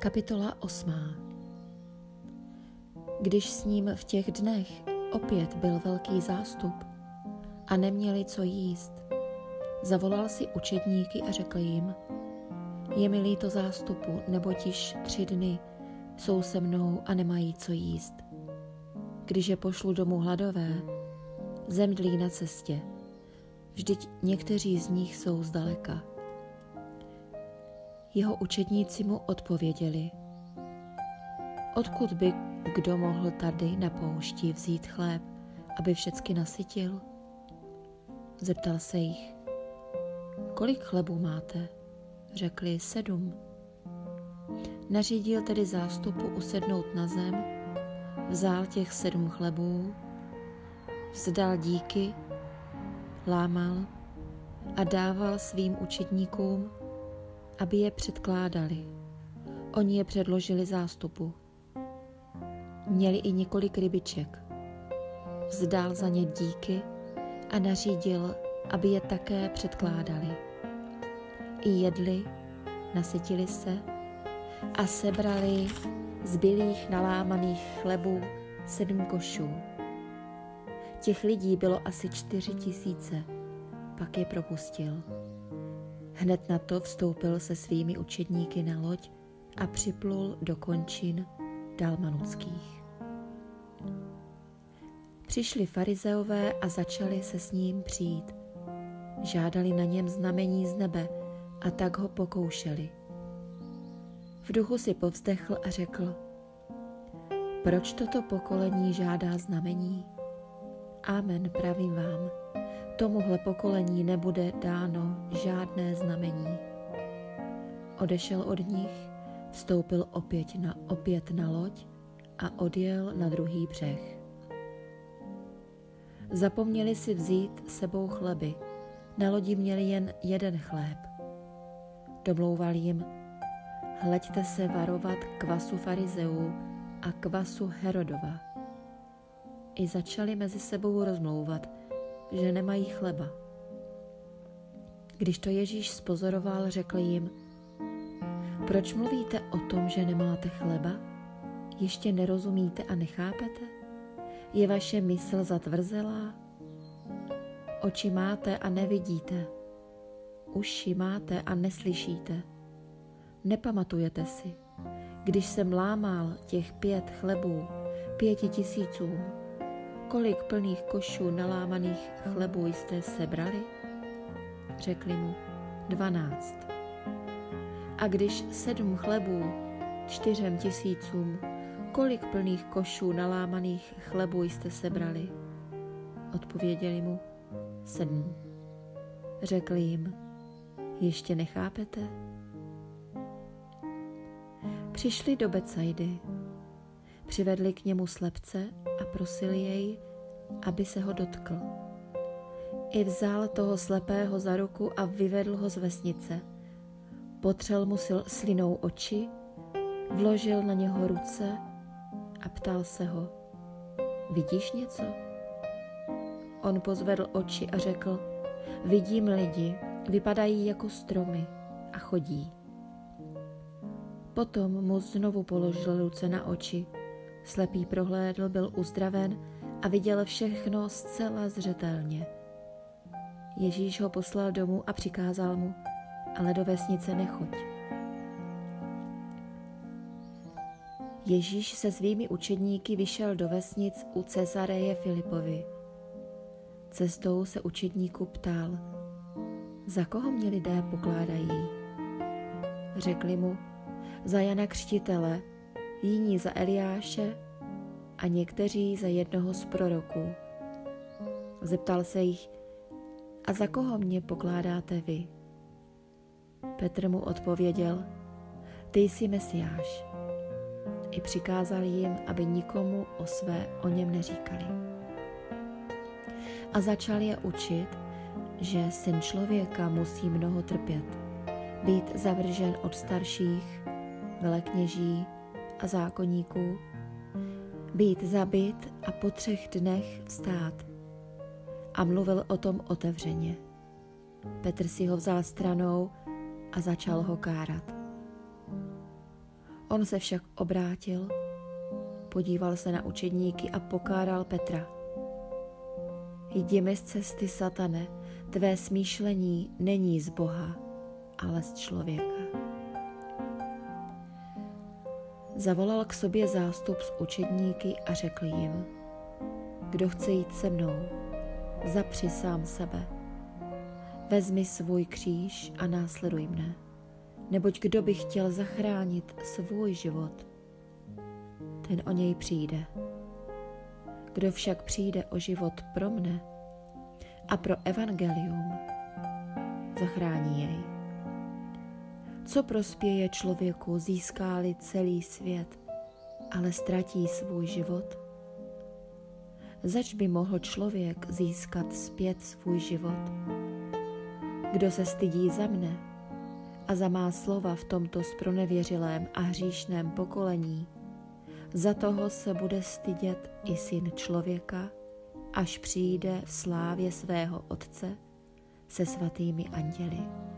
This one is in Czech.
Kapitola 8. Když s ním v těch dnech opět byl velký zástup a neměli co jíst, zavolal si učedníky a řekl jim, je mi líto zástupu, neboť již tři dny jsou se mnou a nemají co jíst. Když je pošlu domů hladové, zemdlí na cestě, vždyť někteří z nich jsou zdaleka. Jeho učedníci mu odpověděli, odkud by kdo mohl tady na poušti vzít chléb, aby všecky nasytil? Zeptal se jich, kolik chlebů máte? Řekli sedm. Nařídil tedy zástupu usednout na zem, vzal těch sedm chlebů, vzdal díky, lámal a dával svým učedníkům, aby je předkládali. Oni je předložili zástupu. Měli i několik rybiček. Vzdal za ně díky a nařídil, aby je také předkládali. I jedli, nasytili se a sebrali z bylých nalámaných chlebů sedm košů. Těch lidí bylo asi čtyři tisíce, pak je propustil. Hned na to vstoupil se svými učedníky na loď a připlul do končin dalmanuckých. Přišli farizeové a začali se s ním přijít. Žádali na něm znamení z nebe a tak ho pokoušeli. V duchu si povzdechl a řekl, proč toto pokolení žádá znamení? Amen, pravím vám, tomuhle pokolení nebude dáno žádné znamení. Odešel od nich, vstoupil opět na, opět na loď a odjel na druhý břeh. Zapomněli si vzít sebou chleby, na lodi měli jen jeden chléb. Domlouval jim, hleďte se varovat kvasu farizeů a kvasu Herodova. I začali mezi sebou rozmlouvat, že nemají chleba. Když to Ježíš spozoroval, řekl jim, proč mluvíte o tom, že nemáte chleba? Ještě nerozumíte a nechápete? Je vaše mysl zatvrzelá? Oči máte a nevidíte. Uši máte a neslyšíte. Nepamatujete si, když jsem lámal těch pět chlebů pěti tisícům, kolik plných košů nalámaných chlebů jste sebrali? Řekli mu, dvanáct. A když sedm chlebů čtyřem tisícům, kolik plných košů nalámaných chlebů jste sebrali? Odpověděli mu, sedm. Řekl jim, ještě nechápete? Přišli do Becajdy, přivedli k němu slepce a prosili jej, aby se ho dotkl. I vzal toho slepého za ruku a vyvedl ho z vesnice. Potřel mu slinou oči, vložil na něho ruce a ptal se ho, vidíš něco? On pozvedl oči a řekl, vidím lidi, vypadají jako stromy a chodí. Potom mu znovu položil ruce na oči. Slepý prohlédl, byl uzdraven a viděl všechno zcela zřetelně. Ježíš ho poslal domů a přikázal mu, ale do vesnice nechoď. Ježíš se svými učedníky vyšel do vesnic u Cezareje Filipovi. Cestou se učedníku ptal, za koho mě lidé pokládají. Řekli mu, za Jana Křtitele, jiní za Eliáše a někteří za jednoho z proroků. Zeptal se jich, a za koho mě pokládáte vy? Petr mu odpověděl, ty jsi Mesiáš. I přikázal jim, aby nikomu o své o něm neříkali. A začal je učit, že syn člověka musí mnoho trpět, být zavržen od starších, velekněží a zákonníků, být zabit a po třech dnech vstát. A mluvil o tom otevřeně. Petr si ho vzal stranou a začal ho kárat. On se však obrátil, podíval se na učedníky a pokáral Petra. Jdi mi z cesty, satane, tvé smýšlení není z Boha, ale z člověka. Zavolal k sobě zástup z učedníky a řekl jim, kdo chce jít se mnou, zapři sám sebe. Vezmi svůj kříž a následuj mne, neboť kdo by chtěl zachránit svůj život, ten o něj přijde. Kdo však přijde o život pro mne a pro evangelium, zachrání jej. Co prospěje člověku, získáli celý svět, ale ztratí svůj život? Zač by mohl člověk získat zpět svůj život? Kdo se stydí za mne a za má slova v tomto spronevěřilém a hříšném pokolení, za toho se bude stydět i syn člověka, až přijde v slávě svého Otce se svatými anděli.